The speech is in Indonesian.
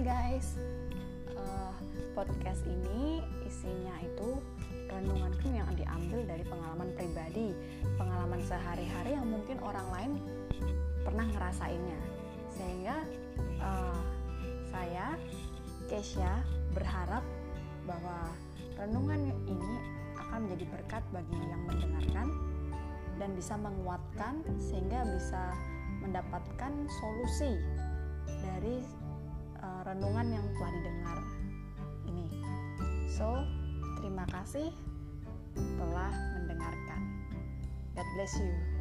guys, uh, podcast ini isinya itu renunganku yang diambil dari pengalaman pribadi, pengalaman sehari-hari yang mungkin orang lain pernah ngerasainnya. Sehingga uh, saya, Kesha, berharap bahwa renungan ini akan menjadi berkat bagi yang mendengarkan dan bisa menguatkan sehingga bisa mendapatkan solusi dari renungan yang telah didengar ini. So, terima kasih telah mendengarkan. God bless you.